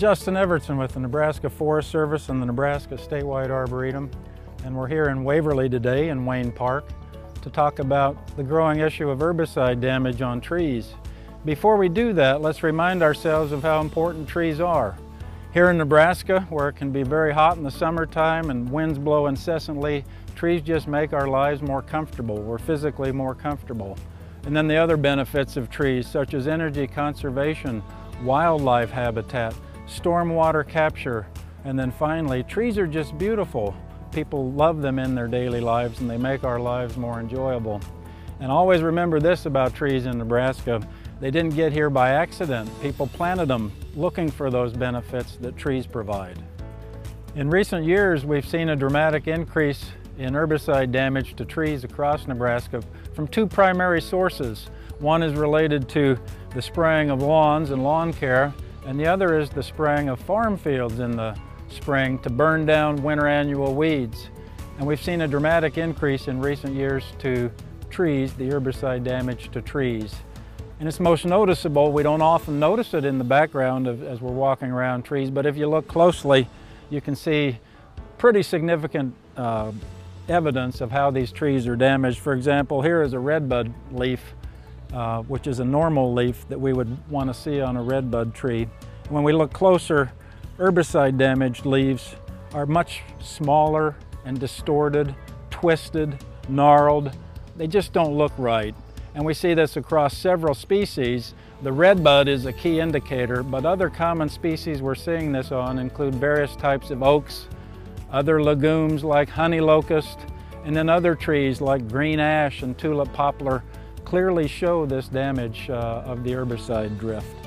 Justin Evertson with the Nebraska Forest Service and the Nebraska Statewide Arboretum, and we're here in Waverly today in Wayne Park to talk about the growing issue of herbicide damage on trees. Before we do that, let's remind ourselves of how important trees are. Here in Nebraska, where it can be very hot in the summertime and winds blow incessantly, trees just make our lives more comfortable. We're physically more comfortable. And then the other benefits of trees, such as energy conservation, wildlife habitat, stormwater capture, and then finally, trees are just beautiful. People love them in their daily lives and they make our lives more enjoyable. And always remember this about trees in Nebraska. They didn't get here by accident. People planted them looking for those benefits that trees provide. In recent years, we've seen a dramatic increase in herbicide damage to trees across Nebraska from two primary sources. One is related to the spraying of lawns and lawn care, and the other is the spraying of farm fields in the spring to burn down winter annual weeds. And we've seen a dramatic increase in recent years to trees, the herbicide damage to trees. And it's most noticeable, we don't often notice it in the background of, as we're walking around trees, but if you look closely, you can see pretty significant uh, evidence of how these trees are damaged. For example, here is a redbud leaf uh, which is a normal leaf that we would want to see on a redbud tree. When we look closer, herbicide damaged leaves are much smaller and distorted, twisted, gnarled. They just don't look right. And we see this across several species. The redbud is a key indicator, but other common species we're seeing this on include various types of oaks, other legumes like honey locust, and then other trees like green ash and tulip poplar clearly show this damage uh, of the herbicide drift.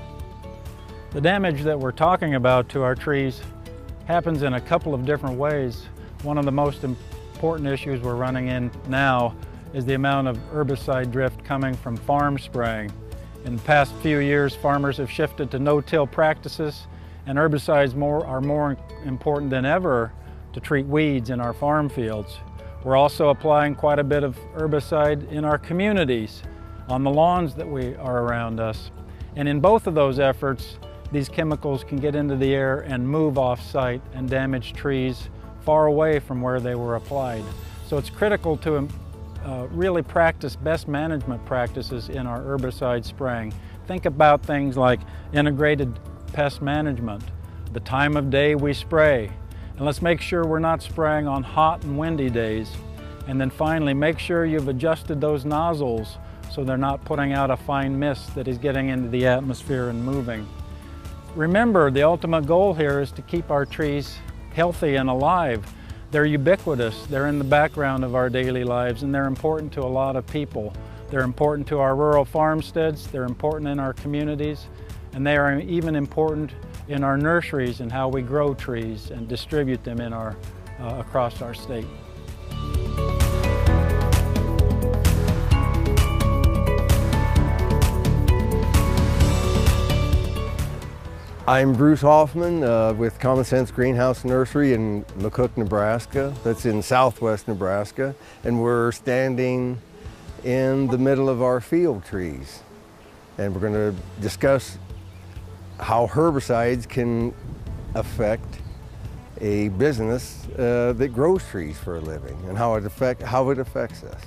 The damage that we're talking about to our trees happens in a couple of different ways. One of the most important issues we're running in now is the amount of herbicide drift coming from farm spraying. In the past few years, farmers have shifted to no-till practices and herbicides more, are more important than ever to treat weeds in our farm fields. We're also applying quite a bit of herbicide in our communities on the lawns that we are around us. And in both of those efforts, these chemicals can get into the air and move off-site and damage trees far away from where they were applied. So it's critical to um, uh, really practice best management practices in our herbicide spraying. Think about things like integrated pest management, the time of day we spray, and let's make sure we're not spraying on hot and windy days. And then finally, make sure you've adjusted those nozzles so they're not putting out a fine mist that is getting into the atmosphere and moving. Remember, the ultimate goal here is to keep our trees healthy and alive. They're ubiquitous, they're in the background of our daily lives, and they're important to a lot of people. They're important to our rural farmsteads, they're important in our communities, and they are even important in our nurseries and how we grow trees and distribute them in our, uh, across our state. I'm Bruce Hoffman uh, with Common Sense Greenhouse Nursery in McCook, Nebraska. That's in southwest Nebraska. And we're standing in the middle of our field trees. And we're going to discuss how herbicides can affect a business uh, that grows trees for a living and how it, affect, how it affects us.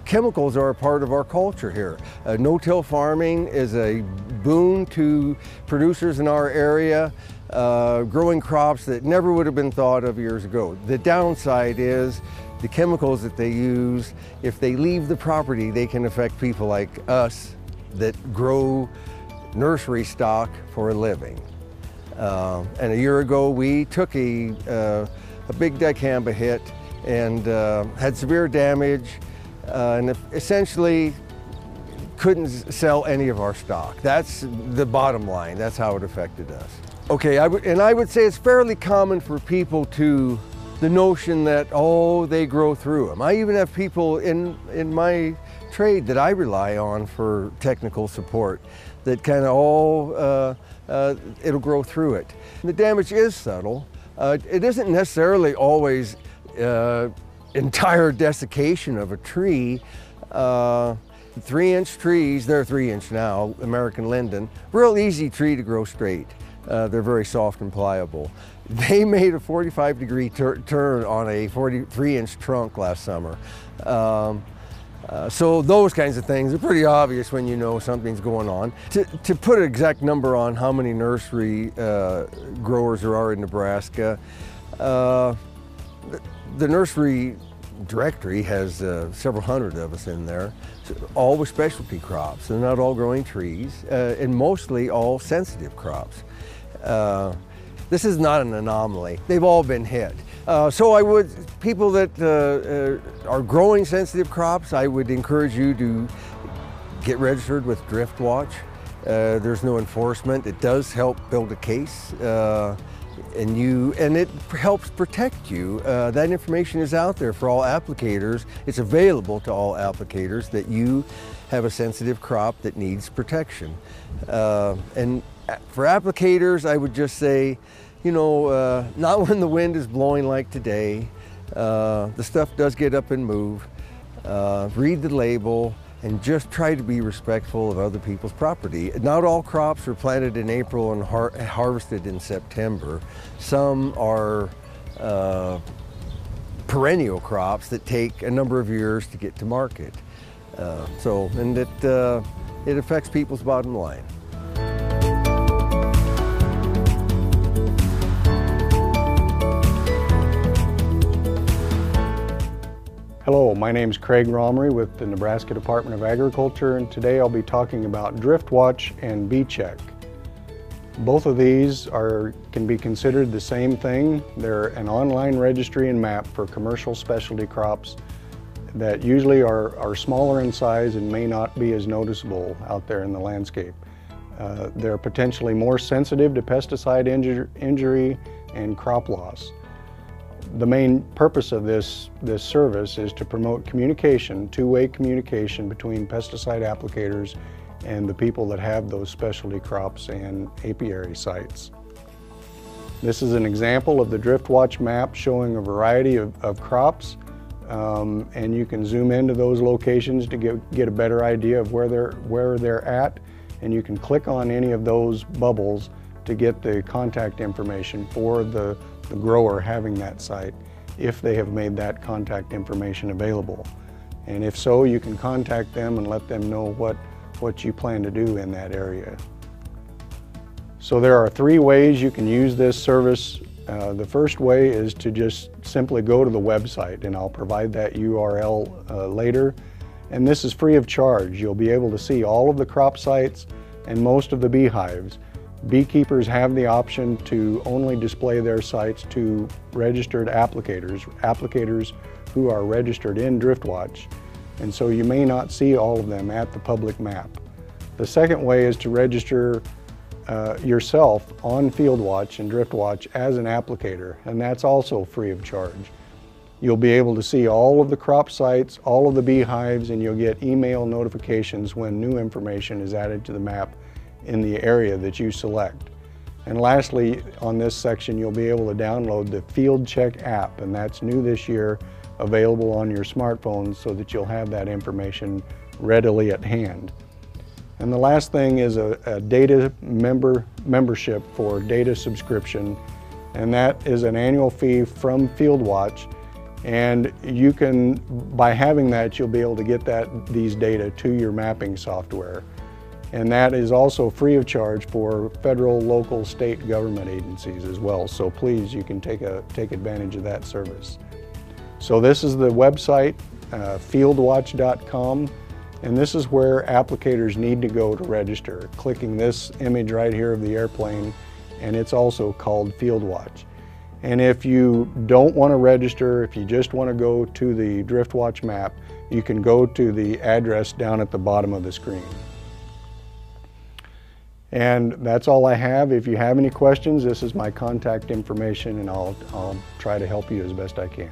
Chemicals are a part of our culture here. Uh, no-till farming is a boon to producers in our area, uh, growing crops that never would have been thought of years ago. The downside is the chemicals that they use, if they leave the property, they can affect people like us that grow nursery stock for a living. Uh, and a year ago, we took a, uh, a big dicamba hit and uh, had severe damage uh, and essentially couldn't sell any of our stock. That's the bottom line. That's how it affected us. Okay, I and I would say it's fairly common for people to the notion that, oh, they grow through them. I even have people in, in my trade that I rely on for technical support that kind of, oh, uh, uh, it'll grow through it. The damage is subtle. Uh, it isn't necessarily always uh, entire desiccation of a tree, uh, three inch trees, they're three inch now, American linden, real easy tree to grow straight. Uh, they're very soft and pliable. They made a 45 degree turn on a 43 inch trunk last summer. Um, uh, so those kinds of things are pretty obvious when you know something's going on. To, to put an exact number on how many nursery uh, growers there are in Nebraska, uh, the, nursery directory has uh, several hundred of us in there, all with specialty crops. They're not all growing trees, uh, and mostly all sensitive crops. Uh, this is not an anomaly. They've all been hit. Uh, so I would, people that uh, uh, are growing sensitive crops, I would encourage you to get registered with Driftwatch. Uh, there's no enforcement. It does help build a case. And you and it helps protect you. Uh, that information is out there for all applicators. It's available to all applicators that you have a sensitive crop that needs protection. Uh, and for applicators, I would just say, you know, uh, not when the wind is blowing like today. Uh, the stuff does get up and move. Uh, read the label and just try to be respectful of other people's property. Not all crops are planted in April and har harvested in September. Some are uh, perennial crops that take a number of years to get to market. Uh, so, and it, uh, it affects people's bottom line. Hello, my name is Craig Romary with the Nebraska Department of Agriculture and today I'll be talking about DriftWatch and BeeCheck. Both of these are can be considered the same thing. They're an online registry and map for commercial specialty crops that usually are, are smaller in size and may not be as noticeable out there in the landscape. Uh, they're potentially more sensitive to pesticide injur injury and crop loss. The main purpose of this, this service is to promote communication, two-way communication between pesticide applicators and the people that have those specialty crops and apiary sites. This is an example of the DriftWatch map showing a variety of, of crops um, and you can zoom into those locations to get, get a better idea of where they're, where they're at and you can click on any of those bubbles to get the contact information for the the grower having that site if they have made that contact information available. And if so, you can contact them and let them know what, what you plan to do in that area. So there are three ways you can use this service. Uh, the first way is to just simply go to the website and I'll provide that URL uh, later. And this is free of charge. You'll be able to see all of the crop sites and most of the beehives. Beekeepers have the option to only display their sites to registered applicators, applicators who are registered in DriftWatch, and so you may not see all of them at the public map. The second way is to register uh, yourself on FieldWatch and DriftWatch as an applicator, and that's also free of charge. You'll be able to see all of the crop sites, all of the beehives, and you'll get email notifications when new information is added to the map in the area that you select. And lastly, on this section, you'll be able to download the Field Check app, and that's new this year, available on your smartphones so that you'll have that information readily at hand. And the last thing is a, a data member membership for data subscription, and that is an annual fee from FieldWatch. And you can, by having that, you'll be able to get that these data to your mapping software and that is also free of charge for federal, local, state government agencies as well. So please, you can take, a, take advantage of that service. So this is the website, uh, fieldwatch.com, and this is where applicators need to go to register. Clicking this image right here of the airplane, and it's also called FieldWatch. And if you don't want to register, if you just want to go to the DriftWatch map, you can go to the address down at the bottom of the screen. And that's all I have. If you have any questions, this is my contact information and I'll, I'll try to help you as best I can.